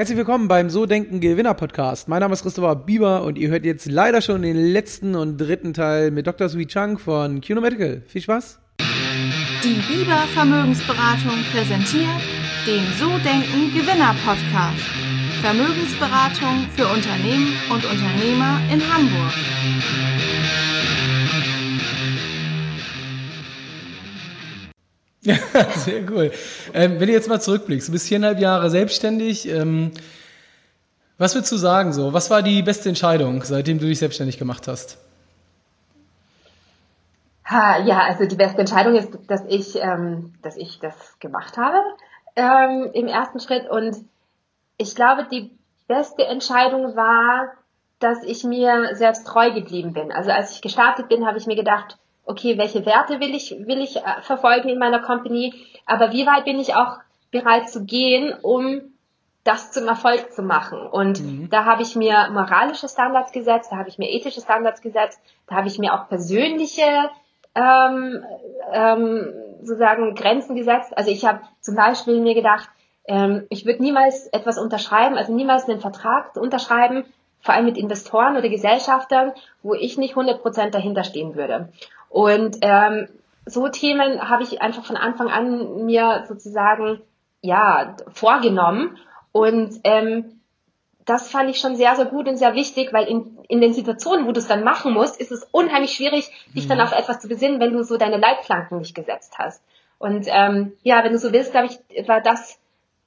Herzlich willkommen beim So Denken Gewinner Podcast. Mein Name ist Christopher Bieber und ihr hört jetzt leider schon den letzten und dritten Teil mit Dr. Sui Chang von Cuno Medical. Viel Spaß! Die Bieber Vermögensberatung präsentiert den So Denken Gewinner Podcast. Vermögensberatung für Unternehmen und Unternehmer in Hamburg. Ja, sehr cool. Ähm, wenn du jetzt mal zurückblickst, du bist viereinhalb Jahre selbstständig. Ähm, was würdest du sagen so? Was war die beste Entscheidung, seitdem du dich selbstständig gemacht hast? Ha, ja, also die beste Entscheidung ist, dass ich, ähm, dass ich das gemacht habe ähm, im ersten Schritt. Und ich glaube, die beste Entscheidung war, dass ich mir selbst treu geblieben bin. Also als ich gestartet bin, habe ich mir gedacht, okay, welche Werte will ich, will ich äh, verfolgen in meiner Company, aber wie weit bin ich auch bereit zu gehen, um das zum Erfolg zu machen. Und mhm. da habe ich mir moralische Standards gesetzt, da habe ich mir ethische Standards gesetzt, da habe ich mir auch persönliche ähm, ähm, sozusagen Grenzen gesetzt. Also ich habe zum Beispiel mir gedacht, ähm, ich würde niemals etwas unterschreiben, also niemals einen Vertrag unterschreiben, vor allem mit Investoren oder Gesellschaftern, wo ich nicht 100% dahinter stehen würde. Und ähm, so Themen habe ich einfach von Anfang an mir sozusagen ja vorgenommen und ähm, das fand ich schon sehr, sehr gut und sehr wichtig, weil in, in den Situationen, wo du es dann machen musst, ist es unheimlich schwierig, dich mhm. dann auf etwas zu besinnen, wenn du so deine Leitplanken nicht gesetzt hast. Und ähm, ja, wenn du so willst, glaube ich, war das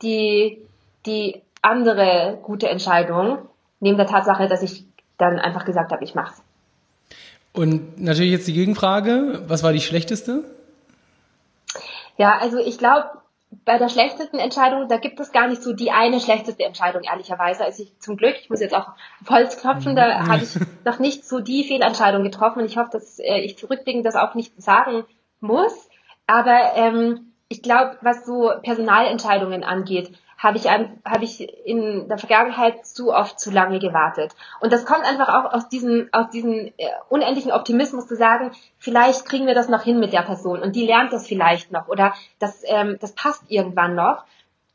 die, die andere gute Entscheidung, neben der Tatsache, dass ich dann einfach gesagt habe, ich mach's. Und natürlich jetzt die Gegenfrage, was war die schlechteste? Ja, also ich glaube, bei der schlechtesten Entscheidung, da gibt es gar nicht so die eine schlechteste Entscheidung, ehrlicherweise. Also ich zum Glück, ich muss jetzt auch auf Holz klopfen, da mhm. habe ich noch nicht so die Fehlentscheidung getroffen und ich hoffe, dass äh, ich zurückblickend das auch nicht sagen muss. Aber ähm, ich glaube, was so Personalentscheidungen angeht, habe ich, habe ich in der Vergangenheit zu oft zu lange gewartet. Und das kommt einfach auch aus diesem, aus diesem äh, unendlichen Optimismus zu sagen, vielleicht kriegen wir das noch hin mit der Person und die lernt das vielleicht noch oder das, ähm, das passt irgendwann noch.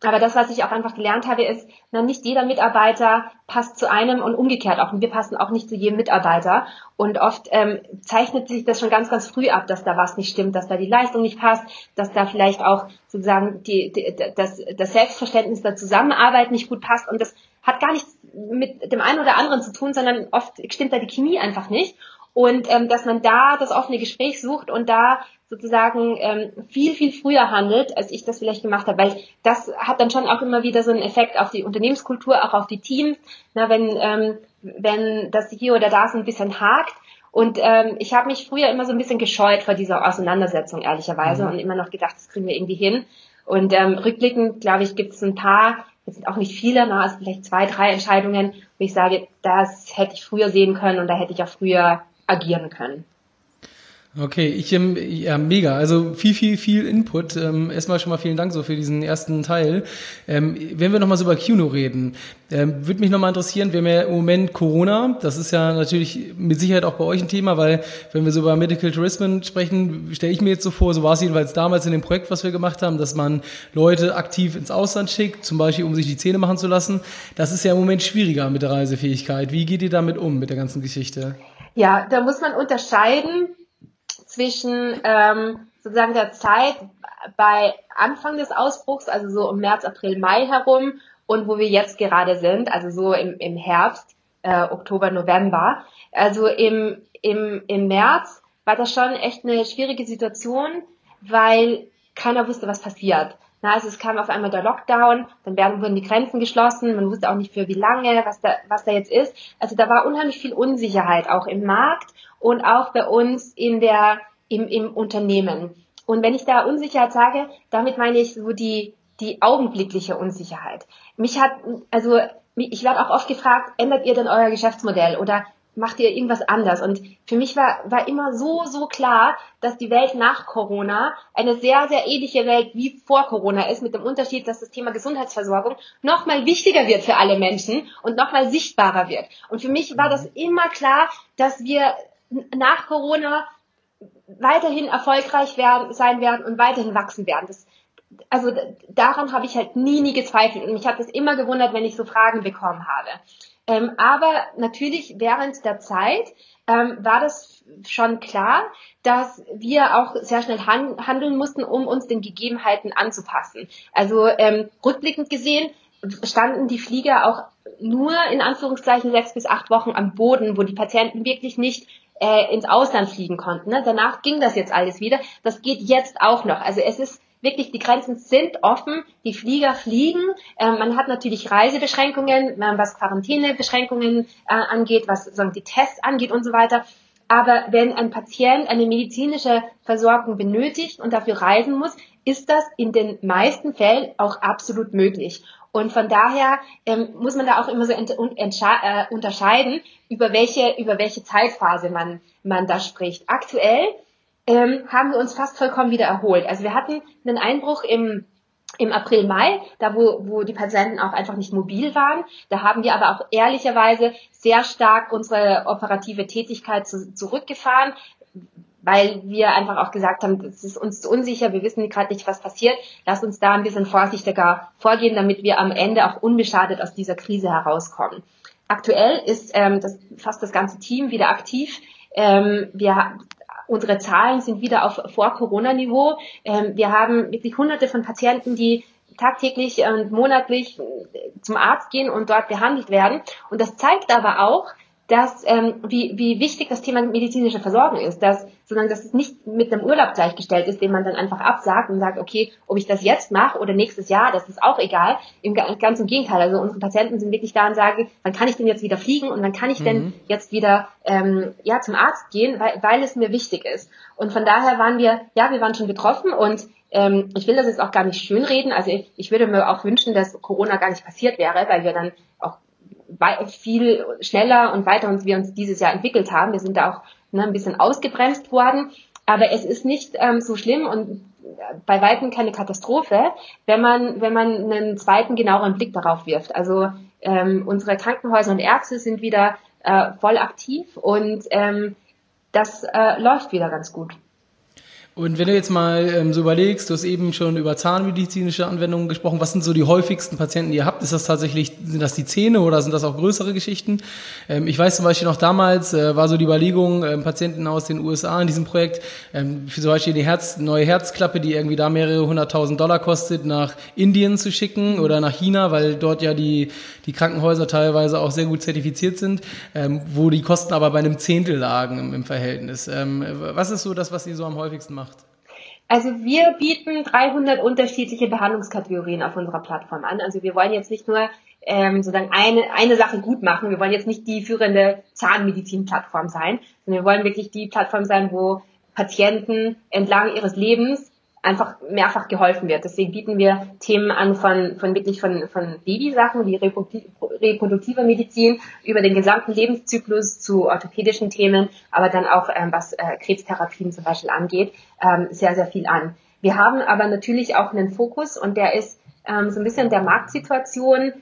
Aber das, was ich auch einfach gelernt habe, ist, na, nicht jeder Mitarbeiter passt zu einem und umgekehrt auch. Und wir passen auch nicht zu jedem Mitarbeiter. Und oft ähm, zeichnet sich das schon ganz, ganz früh ab, dass da was nicht stimmt, dass da die Leistung nicht passt, dass da vielleicht auch sozusagen die, die, das, das Selbstverständnis der Zusammenarbeit nicht gut passt. Und das hat gar nichts mit dem einen oder anderen zu tun, sondern oft stimmt da die Chemie einfach nicht. Und ähm, dass man da das offene Gespräch sucht und da sozusagen ähm, viel, viel früher handelt, als ich das vielleicht gemacht habe, weil das hat dann schon auch immer wieder so einen Effekt auf die Unternehmenskultur, auch auf die Teams, na, wenn, ähm, wenn das hier oder da so ein bisschen hakt. Und ähm, ich habe mich früher immer so ein bisschen gescheut vor dieser Auseinandersetzung, ehrlicherweise, mhm. und immer noch gedacht, das kriegen wir irgendwie hin. Und ähm, rückblickend, glaube ich, gibt es ein paar, jetzt sind auch nicht viele, na, also vielleicht zwei, drei Entscheidungen, wo ich sage, das hätte ich früher sehen können und da hätte ich auch früher agieren können. Okay, ich ähm, ja mega. Also viel, viel, viel Input. Ähm, erstmal schon mal vielen Dank so für diesen ersten Teil. Ähm, wenn wir nochmal so über Kino reden, ähm, würde mich nochmal interessieren, wir haben ja im Moment Corona. Das ist ja natürlich mit Sicherheit auch bei euch ein Thema, weil wenn wir so über Medical Tourism sprechen, stelle ich mir jetzt so vor, so war es jedenfalls damals in dem Projekt, was wir gemacht haben, dass man Leute aktiv ins Ausland schickt, zum Beispiel um sich die Zähne machen zu lassen. Das ist ja im Moment schwieriger mit der Reisefähigkeit. Wie geht ihr damit um mit der ganzen Geschichte? Ja, da muss man unterscheiden zwischen ähm, sozusagen der Zeit bei Anfang des Ausbruchs, also so um März, April, Mai herum und wo wir jetzt gerade sind, also so im, im Herbst, äh, Oktober, November. Also im, im, im März war das schon echt eine schwierige Situation, weil keiner wusste, was passiert. Na, also es kam auf einmal der Lockdown, dann werden, wurden die Grenzen geschlossen, man wusste auch nicht für wie lange, was da, was da jetzt ist. Also da war unheimlich viel Unsicherheit auch im Markt und auch bei uns in der, im, im Unternehmen. Und wenn ich da Unsicherheit sage, damit meine ich so die, die augenblickliche Unsicherheit. Mich hat, also ich werde auch oft gefragt, ändert ihr denn euer Geschäftsmodell oder macht ihr irgendwas anders? Und für mich war, war immer so, so klar, dass die Welt nach Corona eine sehr, sehr ähnliche Welt wie vor Corona ist, mit dem Unterschied, dass das Thema Gesundheitsversorgung nochmal wichtiger wird für alle Menschen und nochmal sichtbarer wird. Und für mich war das mhm. immer klar, dass wir nach Corona weiterhin erfolgreich werden, sein werden und weiterhin wachsen werden. Das also daran habe ich halt nie, nie gezweifelt und mich hat es immer gewundert, wenn ich so Fragen bekommen habe. Ähm, aber natürlich während der Zeit ähm, war das schon klar, dass wir auch sehr schnell han handeln mussten, um uns den Gegebenheiten anzupassen. Also ähm, rückblickend gesehen standen die Flieger auch nur in Anführungszeichen sechs bis acht Wochen am Boden, wo die Patienten wirklich nicht äh, ins Ausland fliegen konnten. Ne? Danach ging das jetzt alles wieder. Das geht jetzt auch noch. Also es ist wirklich, die Grenzen sind offen, die Flieger fliegen. Ähm, man hat natürlich Reisebeschränkungen, äh, was Quarantänebeschränkungen äh, angeht, was sagen, die Tests angeht und so weiter. Aber wenn ein Patient eine medizinische Versorgung benötigt und dafür reisen muss, ist das in den meisten Fällen auch absolut möglich. Und von daher ähm, muss man da auch immer so äh, unterscheiden, über welche, über welche Zeitphase man, man da spricht. Aktuell ähm, haben wir uns fast vollkommen wieder erholt. Also wir hatten einen Einbruch im im April, Mai, da wo, wo die Patienten auch einfach nicht mobil waren. Da haben wir aber auch ehrlicherweise sehr stark unsere operative Tätigkeit zu, zurückgefahren, weil wir einfach auch gesagt haben, es ist uns zu unsicher, wir wissen gerade nicht, was passiert. Lass uns da ein bisschen vorsichtiger vorgehen, damit wir am Ende auch unbeschadet aus dieser Krise herauskommen. Aktuell ist ähm, das, fast das ganze Team wieder aktiv. Ähm, wir Unsere Zahlen sind wieder auf Vor-Corona-Niveau. Ähm, wir haben wirklich hunderte von Patienten, die tagtäglich und monatlich zum Arzt gehen und dort behandelt werden. Und das zeigt aber auch, dass ähm, wie, wie wichtig das Thema medizinische Versorgung ist, dass sondern dass es nicht mit einem Urlaub gleichgestellt ist, den man dann einfach absagt und sagt, okay, ob ich das jetzt mache oder nächstes Jahr, das ist auch egal. Im ganz im Gegenteil, also unsere Patienten sind wirklich da und sagen, wann kann ich denn jetzt wieder fliegen und wann kann ich mhm. denn jetzt wieder ähm, ja zum Arzt gehen, weil, weil es mir wichtig ist. Und von daher waren wir, ja, wir waren schon betroffen und ähm, ich will das jetzt auch gar nicht schönreden. Also ich, ich würde mir auch wünschen, dass Corona gar nicht passiert wäre, weil wir dann auch viel schneller und weiter uns wir uns dieses Jahr entwickelt haben. Wir sind da auch ne, ein bisschen ausgebremst worden. Aber es ist nicht ähm, so schlimm und bei weitem keine Katastrophe, wenn man, wenn man einen zweiten genaueren Blick darauf wirft. Also ähm, unsere Krankenhäuser und Ärzte sind wieder äh, voll aktiv und ähm, das äh, läuft wieder ganz gut. Und wenn du jetzt mal ähm, so überlegst, du hast eben schon über zahnmedizinische Anwendungen gesprochen, was sind so die häufigsten Patienten, die ihr habt? Ist das tatsächlich, sind das die Zähne oder sind das auch größere Geschichten? Ähm, ich weiß zum Beispiel noch damals, äh, war so die Überlegung, ähm, Patienten aus den USA in diesem Projekt, ähm, für zum Beispiel die Herz, neue Herzklappe, die irgendwie da mehrere hunderttausend Dollar kostet, nach Indien zu schicken oder nach China, weil dort ja die, die Krankenhäuser teilweise auch sehr gut zertifiziert sind, ähm, wo die Kosten aber bei einem Zehntel lagen im, im Verhältnis. Ähm, was ist so das, was ihr so am häufigsten macht? Also wir bieten 300 unterschiedliche Behandlungskategorien auf unserer Plattform an. Also wir wollen jetzt nicht nur ähm, sozusagen eine, eine Sache gut machen. Wir wollen jetzt nicht die führende Zahnmedizin-Plattform sein, sondern wir wollen wirklich die Plattform sein, wo Patienten entlang ihres Lebens einfach mehrfach geholfen wird. Deswegen bieten wir Themen an von, von wirklich von, von Babysachen wie reproduktive Medizin über den gesamten Lebenszyklus zu orthopädischen Themen, aber dann auch ähm, was äh, Krebstherapien zum Beispiel angeht, ähm, sehr, sehr viel an. Wir haben aber natürlich auch einen Fokus und der ist ähm, so ein bisschen der Marktsituation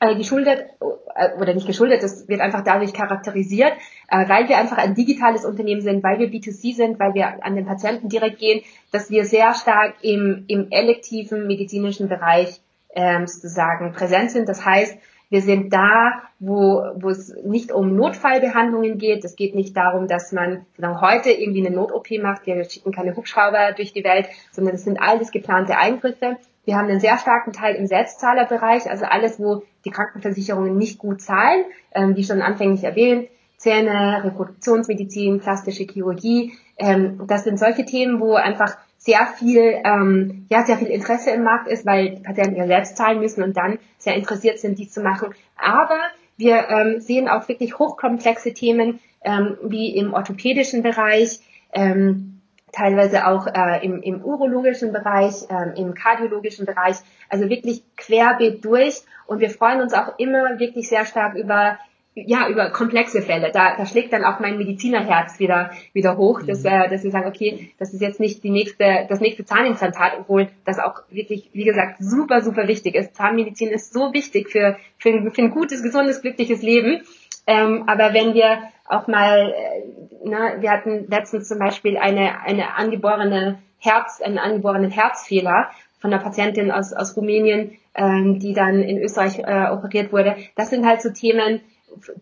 äh, geschuldet äh, oder nicht geschuldet, das wird einfach dadurch charakterisiert, äh, weil wir einfach ein digitales Unternehmen sind, weil wir B2C sind, weil wir an den Patienten direkt gehen, dass wir sehr stark im, im elektiven medizinischen Bereich ähm, sozusagen präsent sind. Das heißt, wir sind da, wo, wo es nicht um Notfallbehandlungen geht. Es geht nicht darum, dass man sozusagen heute irgendwie eine Not-OP macht. Wir schicken keine Hubschrauber durch die Welt, sondern es sind alles geplante Eingriffe. Wir haben einen sehr starken Teil im Selbstzahlerbereich, also alles, wo die Krankenversicherungen nicht gut zahlen, ähm, wie schon anfänglich erwähnt, Zähne, Reproduktionsmedizin, plastische Chirurgie. Ähm, das sind solche Themen, wo einfach sehr viel, ähm, ja, sehr viel Interesse im Markt ist, weil die Patienten ja selbst zahlen müssen und dann sehr interessiert sind, dies zu machen. Aber wir ähm, sehen auch wirklich hochkomplexe Themen ähm, wie im orthopädischen Bereich, ähm, teilweise auch äh, im, im urologischen Bereich, äh, im kardiologischen Bereich, also wirklich querbeet durch. Und wir freuen uns auch immer wirklich sehr stark über ja, über komplexe Fälle. Da, da schlägt dann auch mein Medizinerherz wieder, wieder hoch, dass, mhm. äh, dass wir sagen, okay, das ist jetzt nicht die nächste, das nächste Zahnimplantat, obwohl das auch wirklich, wie gesagt, super, super wichtig ist. Zahnmedizin ist so wichtig für, für, ein, für ein gutes, gesundes, glückliches Leben. Ähm, aber wenn wir auch mal, äh, ne, wir hatten letztens zum Beispiel eine, eine angeborene Herz, einen angeborenen Herzfehler von einer Patientin aus, aus Rumänien, ähm, die dann in Österreich äh, operiert wurde. Das sind halt so Themen,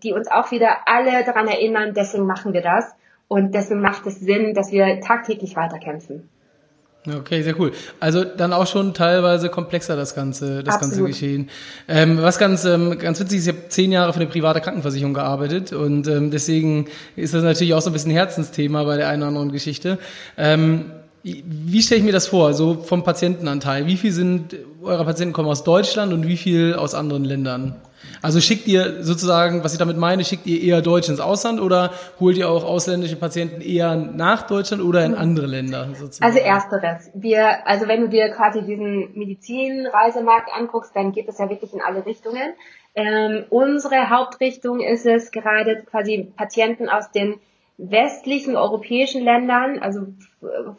die uns auch wieder alle daran erinnern, deswegen machen wir das. Und deswegen macht es Sinn, dass wir tagtäglich weiterkämpfen. Okay, sehr cool. Also dann auch schon teilweise komplexer das ganze, das Absolut. ganze Geschehen. Ähm, was ganz, ähm, ganz witzig ist, ich habe zehn Jahre für eine private Krankenversicherung gearbeitet und ähm, deswegen ist das natürlich auch so ein bisschen Herzensthema bei der einen oder anderen Geschichte. Ähm, wie stelle ich mir das vor, so vom Patientenanteil? Wie viel sind eure Patienten kommen aus Deutschland und wie viel aus anderen Ländern? Also schickt ihr sozusagen, was ich damit meine, schickt ihr eher Deutsche ins Ausland oder holt ihr auch ausländische Patienten eher nach Deutschland oder in andere Länder? Sozusagen? Also ersteres. Wir, also wenn du dir quasi diesen Medizinreisemarkt anguckst, dann geht es ja wirklich in alle Richtungen. Ähm, unsere Hauptrichtung ist es gerade quasi Patienten aus den westlichen europäischen Ländern, also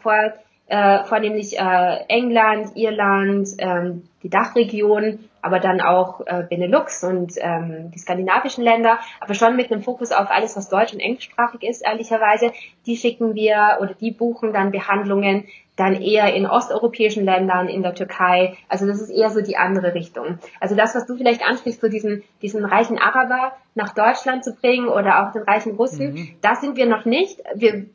vor, äh, vornehmlich äh, England, Irland, ähm, die Dachregion, aber dann auch äh, Benelux und ähm, die skandinavischen Länder, aber schon mit einem Fokus auf alles, was deutsch und englischsprachig ist, ehrlicherweise. Die schicken wir oder die buchen dann Behandlungen dann eher in osteuropäischen Ländern, in der Türkei. Also das ist eher so die andere Richtung. Also das, was du vielleicht ansprichst, so diesen, diesen reichen Araber nach Deutschland zu bringen oder auch den reichen Russen, mhm. da sind wir noch nicht. Wir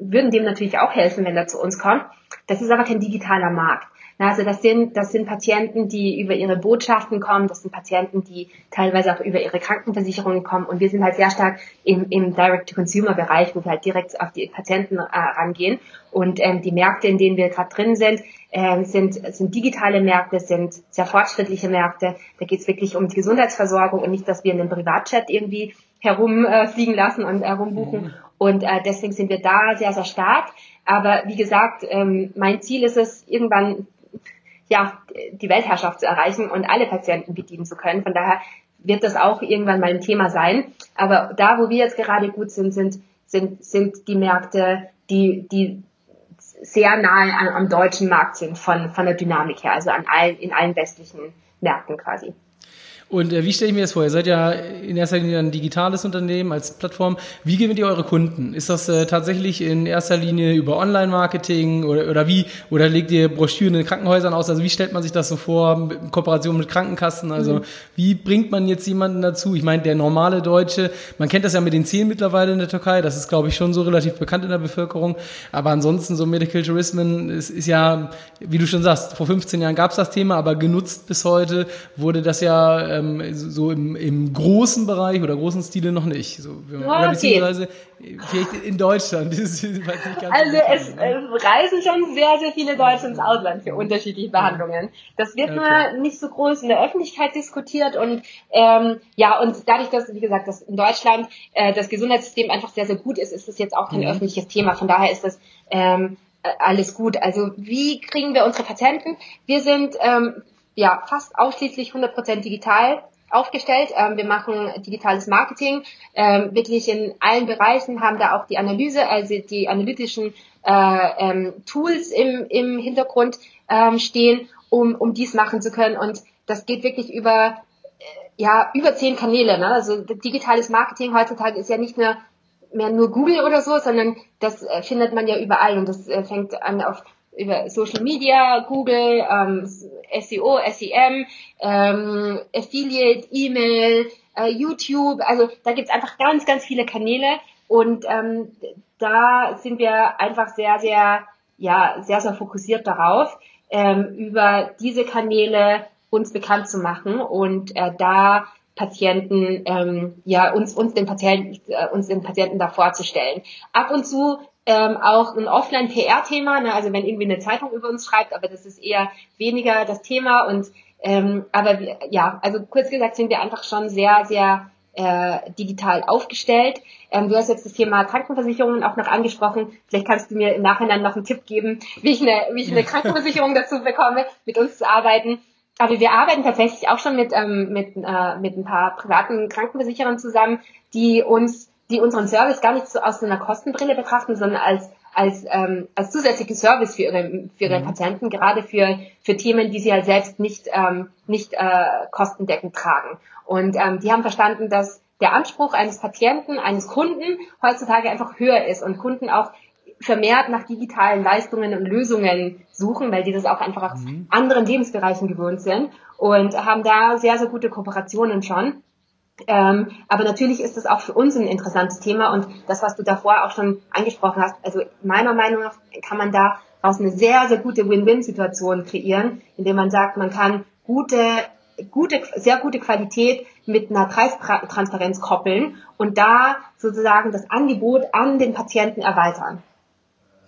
würden dem natürlich auch helfen, wenn er zu uns kommt. Das ist aber kein digitaler Markt. Also das sind, das sind Patienten, die über ihre Botschaften kommen, das sind Patienten, die teilweise auch über ihre Krankenversicherungen kommen und wir sind halt sehr stark im, im Direct-to-Consumer-Bereich, wo wir halt direkt auf die Patienten äh, rangehen und ähm, die Märkte, in denen wir gerade drin sind, äh, sind, sind digitale Märkte, sind sehr fortschrittliche Märkte. Da geht es wirklich um die Gesundheitsversorgung und nicht, dass wir in einem Privatchat irgendwie herumfliegen äh, lassen und herumbuchen. Mhm. Und äh, deswegen sind wir da sehr, sehr stark. Aber wie gesagt, ähm, mein Ziel ist es, irgendwann ja, die Weltherrschaft zu erreichen und alle Patienten bedienen zu können. Von daher wird das auch irgendwann mal ein Thema sein. Aber da, wo wir jetzt gerade gut sind, sind, sind, sind die Märkte, die, die sehr nahe am, am deutschen Markt sind von, von der Dynamik her, also an allen, in allen westlichen Märkten quasi. Und äh, wie stelle ich mir das vor? Ihr seid ja in erster Linie ein digitales Unternehmen als Plattform. Wie gewinnt ihr eure Kunden? Ist das äh, tatsächlich in erster Linie über Online-Marketing oder, oder wie? Oder legt ihr Broschüren in Krankenhäusern aus? Also wie stellt man sich das so vor? In Kooperation mit Krankenkassen? Also mhm. wie bringt man jetzt jemanden dazu? Ich meine, der normale Deutsche, man kennt das ja mit den Zähnen mittlerweile in der Türkei. Das ist, glaube ich, schon so relativ bekannt in der Bevölkerung. Aber ansonsten so Medical Tourism ist, ist ja, wie du schon sagst, vor 15 Jahren gab es das Thema, aber genutzt bis heute wurde das ja ähm, so im, im großen Bereich oder großen Stile noch nicht. So, ja, oder beziehungsweise vielleicht in Deutschland. also es äh, reisen schon sehr, sehr viele Deutsche ins Ausland für unterschiedliche Behandlungen. Das wird okay. nur nicht so groß in der Öffentlichkeit diskutiert und ähm, ja, und dadurch, dass, wie gesagt, dass in Deutschland äh, das Gesundheitssystem einfach sehr, sehr gut ist, ist es jetzt auch kein mhm. öffentliches Thema. Von daher ist das ähm, alles gut. Also wie kriegen wir unsere Patienten? Wir sind ähm, ja fast ausschließlich 100% digital aufgestellt. Ähm, wir machen digitales Marketing, ähm, wirklich in allen Bereichen, haben da auch die Analyse, also die analytischen äh, ähm, Tools im, im Hintergrund ähm, stehen, um, um dies machen zu können. Und das geht wirklich über äh, ja über zehn Kanäle. Ne? Also digitales Marketing heutzutage ist ja nicht mehr mehr nur Google oder so, sondern das äh, findet man ja überall und das äh, fängt an auf über Social Media, Google, ähm, SEO, SEM, ähm, Affiliate, E-Mail, äh, YouTube. Also da gibt's einfach ganz, ganz viele Kanäle und ähm, da sind wir einfach sehr, sehr, ja, sehr, sehr fokussiert darauf, ähm, über diese Kanäle uns bekannt zu machen und äh, da Patienten, ähm, ja, uns, uns den Patienten, äh, uns den Patienten da vorzustellen. Ab und zu ähm, auch ein Offline-PR-Thema, ne? also wenn irgendwie eine Zeitung über uns schreibt, aber das ist eher weniger das Thema und ähm, aber wir, ja, also kurz gesagt sind wir einfach schon sehr, sehr äh, digital aufgestellt. Ähm, du hast jetzt das Thema Krankenversicherungen auch noch angesprochen. Vielleicht kannst du mir im Nachhinein noch einen Tipp geben, wie ich eine, wie ich eine Krankenversicherung dazu bekomme, mit uns zu arbeiten. Aber wir arbeiten tatsächlich auch schon mit, ähm, mit, äh, mit ein paar privaten Krankenversicherern zusammen, die uns die unseren Service gar nicht so aus einer Kostenbrille betrachten, sondern als als, ähm, als zusätzlichen Service für ihre, für ihre mhm. Patienten, gerade für, für Themen, die sie halt selbst nicht, ähm, nicht äh, kostendeckend tragen. Und ähm, die haben verstanden, dass der Anspruch eines Patienten, eines Kunden heutzutage einfach höher ist und Kunden auch vermehrt nach digitalen Leistungen und Lösungen suchen, weil die das auch einfach aus mhm. anderen Lebensbereichen gewöhnt sind und haben da sehr, sehr gute Kooperationen schon. Ähm, aber natürlich ist es auch für uns ein interessantes Thema und das, was du davor auch schon angesprochen hast, also meiner Meinung nach kann man da aus eine sehr, sehr gute Win-Win-Situation kreieren, indem man sagt, man kann gute, gute, sehr gute Qualität mit einer Preistransparenz koppeln und da sozusagen das Angebot an den Patienten erweitern.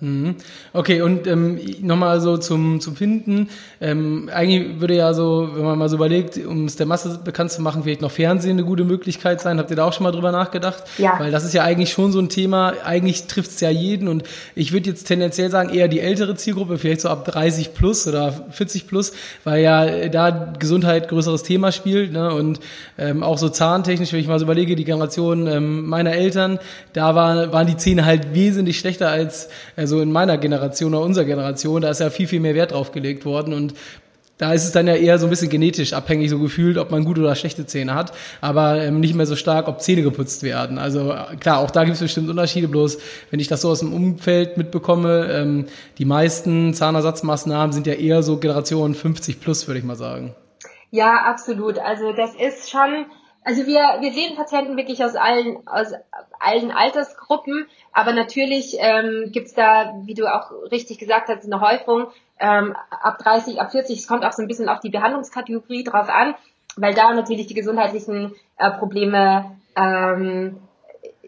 Mhm. Okay, und ähm, nochmal so zum, zum Finden. Ähm, eigentlich würde ja so, wenn man mal so überlegt, um es der Masse bekannt zu machen, vielleicht noch Fernsehen eine gute Möglichkeit sein. Habt ihr da auch schon mal drüber nachgedacht? Ja. Weil das ist ja eigentlich schon so ein Thema, eigentlich trifft es ja jeden und ich würde jetzt tendenziell sagen, eher die ältere Zielgruppe, vielleicht so ab 30 plus oder 40 plus, weil ja da Gesundheit größeres Thema spielt. Ne? Und ähm, auch so zahntechnisch, wenn ich mal so überlege, die Generation ähm, meiner Eltern, da war, waren die Zähne halt wesentlich schlechter als also so in meiner Generation oder unserer Generation, da ist ja viel, viel mehr Wert drauf gelegt worden und da ist es dann ja eher so ein bisschen genetisch abhängig, so gefühlt, ob man gute oder schlechte Zähne hat, aber ähm, nicht mehr so stark, ob Zähne geputzt werden. Also klar, auch da gibt es bestimmt Unterschiede, bloß wenn ich das so aus dem Umfeld mitbekomme, ähm, die meisten Zahnersatzmaßnahmen sind ja eher so Generation 50 plus, würde ich mal sagen. Ja, absolut. Also das ist schon also wir, wir sehen Patienten wirklich aus allen, aus allen Altersgruppen, aber natürlich ähm, gibt da, wie du auch richtig gesagt hast, eine Häufung ähm, ab 30, ab 40. Es kommt auch so ein bisschen auf die Behandlungskategorie drauf an, weil da natürlich die gesundheitlichen äh, Probleme ähm,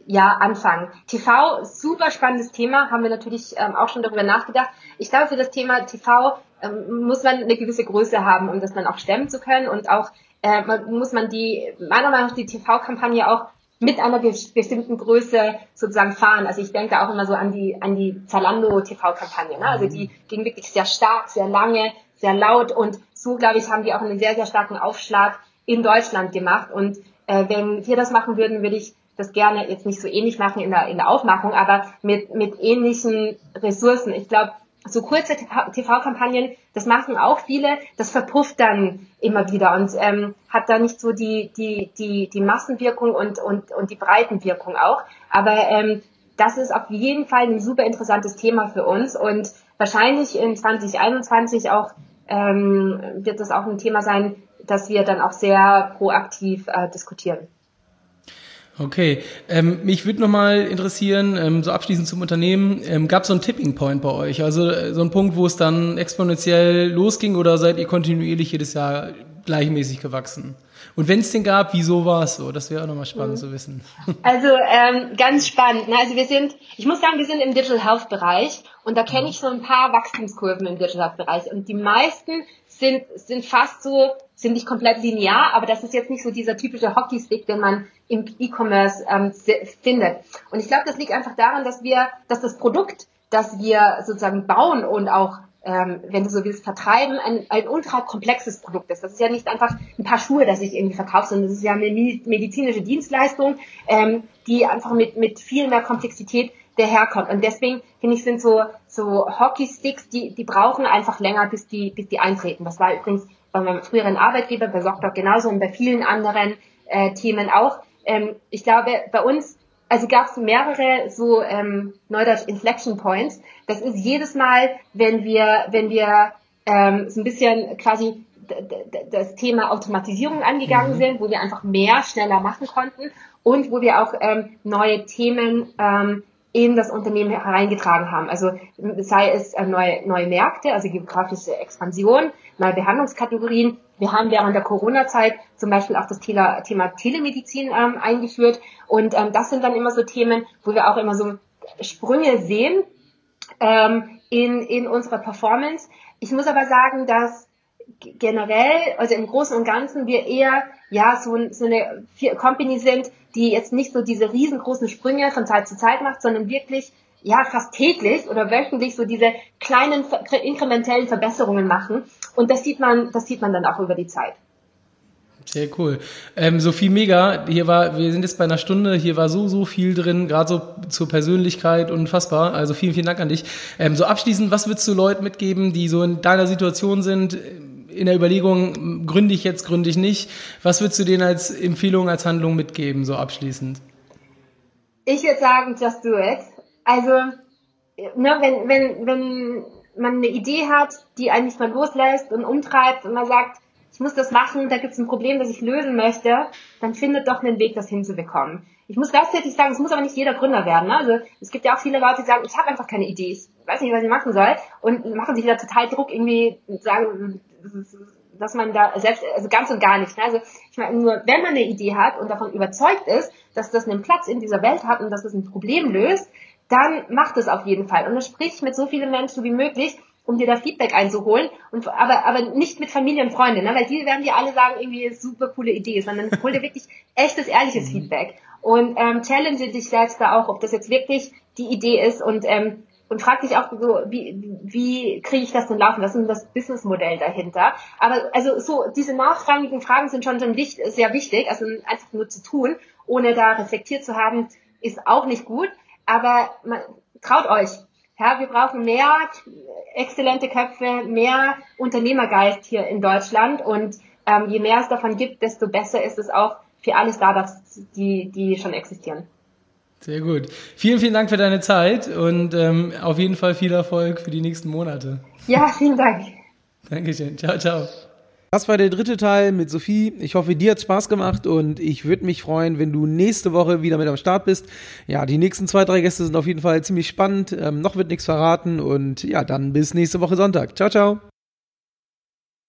ja, anfangen. TV, super spannendes Thema, haben wir natürlich ähm, auch schon darüber nachgedacht. Ich glaube, für das Thema TV ähm, muss man eine gewisse Größe haben, um das dann auch stemmen zu können und auch äh, muss man die, meiner Meinung nach die TV-Kampagne auch mit einer bestimmten Größe sozusagen fahren. Also ich denke auch immer so an die, an die Zalando TV-Kampagne. Ne? Also die ging wirklich sehr stark, sehr lange, sehr laut und so, glaube ich, haben die auch einen sehr, sehr starken Aufschlag in Deutschland gemacht. Und äh, wenn wir das machen würden, würde ich das gerne jetzt nicht so ähnlich machen in der, in der Aufmachung, aber mit, mit ähnlichen Ressourcen. Ich glaube, so kurze TV-Kampagnen, das machen auch viele, das verpufft dann immer wieder und ähm, hat da nicht so die, die, die, die Massenwirkung und, und, und die Breitenwirkung auch. Aber ähm, das ist auf jeden Fall ein super interessantes Thema für uns und wahrscheinlich in 2021 auch ähm, wird das auch ein Thema sein, das wir dann auch sehr proaktiv äh, diskutieren. Okay, ähm, mich würde nochmal interessieren, ähm, so abschließend zum Unternehmen, ähm, gab es so einen Tipping Point bei euch? Also äh, so ein Punkt, wo es dann exponentiell losging oder seid ihr kontinuierlich jedes Jahr gleichmäßig gewachsen? Und wenn es den gab, wieso war es so? Das wäre auch nochmal spannend mhm. zu wissen. Also ähm, ganz spannend. Ne? Also wir sind, ich muss sagen, wir sind im Digital Health Bereich und da kenne ich so ein paar Wachstumskurven im Digital Health Bereich und die meisten sind, sind fast so, sind nicht komplett linear, aber das ist jetzt nicht so dieser typische Hockeystick, den man im E-Commerce ähm, findet. Und ich glaube, das liegt einfach daran, dass wir, dass das Produkt, das wir sozusagen bauen und auch ähm, wenn du so willst, vertreiben, ein, ein ultra komplexes Produkt ist. Das ist ja nicht einfach ein paar Schuhe, das ich irgendwie verkaufe, sondern das ist ja eine medizinische Dienstleistung, ähm, die einfach mit, mit viel mehr Komplexität daherkommt. Und deswegen finde ich, sind so, so Hockeysticks, die, die brauchen einfach länger, bis die, bis die eintreten. Das war übrigens bei meinem früheren Arbeitgeber, bei Sockdoc genauso und bei vielen anderen äh, Themen auch. Ähm, ich glaube, bei uns, also gab es mehrere so ähm, Neudeutsch Inflection Points. Das ist jedes Mal, wenn wir, wenn wir ähm, so ein bisschen quasi das Thema Automatisierung angegangen mhm. sind, wo wir einfach mehr schneller machen konnten und wo wir auch ähm, neue Themen ähm, in das Unternehmen hereingetragen haben. Also sei es äh, neue, neue Märkte, also geografische Expansion, neue Behandlungskategorien. Wir haben während der Corona-Zeit zum Beispiel auch das Thema, Thema Telemedizin ähm, eingeführt. Und ähm, das sind dann immer so Themen, wo wir auch immer so Sprünge sehen ähm, in, in unserer Performance. Ich muss aber sagen, dass generell, also im Großen und Ganzen, wir eher ja so, so eine Company sind, die jetzt nicht so diese riesengroßen Sprünge von Zeit zu Zeit macht, sondern wirklich ja fast täglich oder wöchentlich so diese kleinen inkrementellen Verbesserungen machen. Und das sieht man, das sieht man dann auch über die Zeit. Sehr cool. Ähm, Sophie, mega. Hier war, wir sind jetzt bei einer Stunde. Hier war so, so viel drin, gerade so zur Persönlichkeit, unfassbar. Also vielen, vielen Dank an dich. Ähm, so abschließend, was würdest du Leuten mitgeben, die so in deiner Situation sind? In der Überlegung, gründe ich jetzt, gründe ich nicht. Was würdest du denen als Empfehlung, als Handlung mitgeben, so abschließend? Ich würde sagen, just do it. Also ne, wenn, wenn, wenn man eine Idee hat, die einen nicht mal loslässt und umtreibt und man sagt, ich muss das machen, da gibt es ein Problem, das ich lösen möchte, dann findet doch einen Weg, das hinzubekommen. Ich muss gleichzeitig sagen, es muss aber nicht jeder Gründer werden. Ne? Also es gibt ja auch viele Leute, die sagen, ich habe einfach keine Idee, ich weiß nicht, was ich machen soll und machen sich da total Druck irgendwie sagen, dass man da selbst, also ganz und gar nicht. Ne? Also ich meine, nur wenn man eine Idee hat und davon überzeugt ist, dass das einen Platz in dieser Welt hat und dass das ein Problem löst, dann macht es auf jeden Fall. Und dann sprich mit so vielen Menschen wie möglich, um dir da Feedback einzuholen. Und, aber, aber nicht mit Familie und Freunde, ne? weil die werden dir alle sagen, irgendwie super coole Idee, sondern hol dir wirklich echtes, ehrliches mhm. Feedback. Und ähm, challenge dich selbst da auch, ob das jetzt wirklich die Idee ist und ähm, und frag dich auch so, wie, wie kriege ich das denn laufen? Was ist denn das Businessmodell dahinter? Aber also so diese nachrangigen Fragen sind schon, schon wichtig, sehr wichtig, also einfach nur zu tun, ohne da reflektiert zu haben, ist auch nicht gut. Aber man, traut euch. Ja, wir brauchen mehr exzellente Köpfe, mehr Unternehmergeist hier in Deutschland und ähm, je mehr es davon gibt, desto besser ist es auch für alle Startups, die, die schon existieren. Sehr gut. Vielen, vielen Dank für deine Zeit und ähm, auf jeden Fall viel Erfolg für die nächsten Monate. Ja, vielen Dank. Dankeschön. Ciao, ciao. Das war der dritte Teil mit Sophie. Ich hoffe, dir hat Spaß gemacht und ich würde mich freuen, wenn du nächste Woche wieder mit am Start bist. Ja, die nächsten zwei, drei Gäste sind auf jeden Fall ziemlich spannend. Ähm, noch wird nichts verraten und ja, dann bis nächste Woche Sonntag. Ciao, ciao.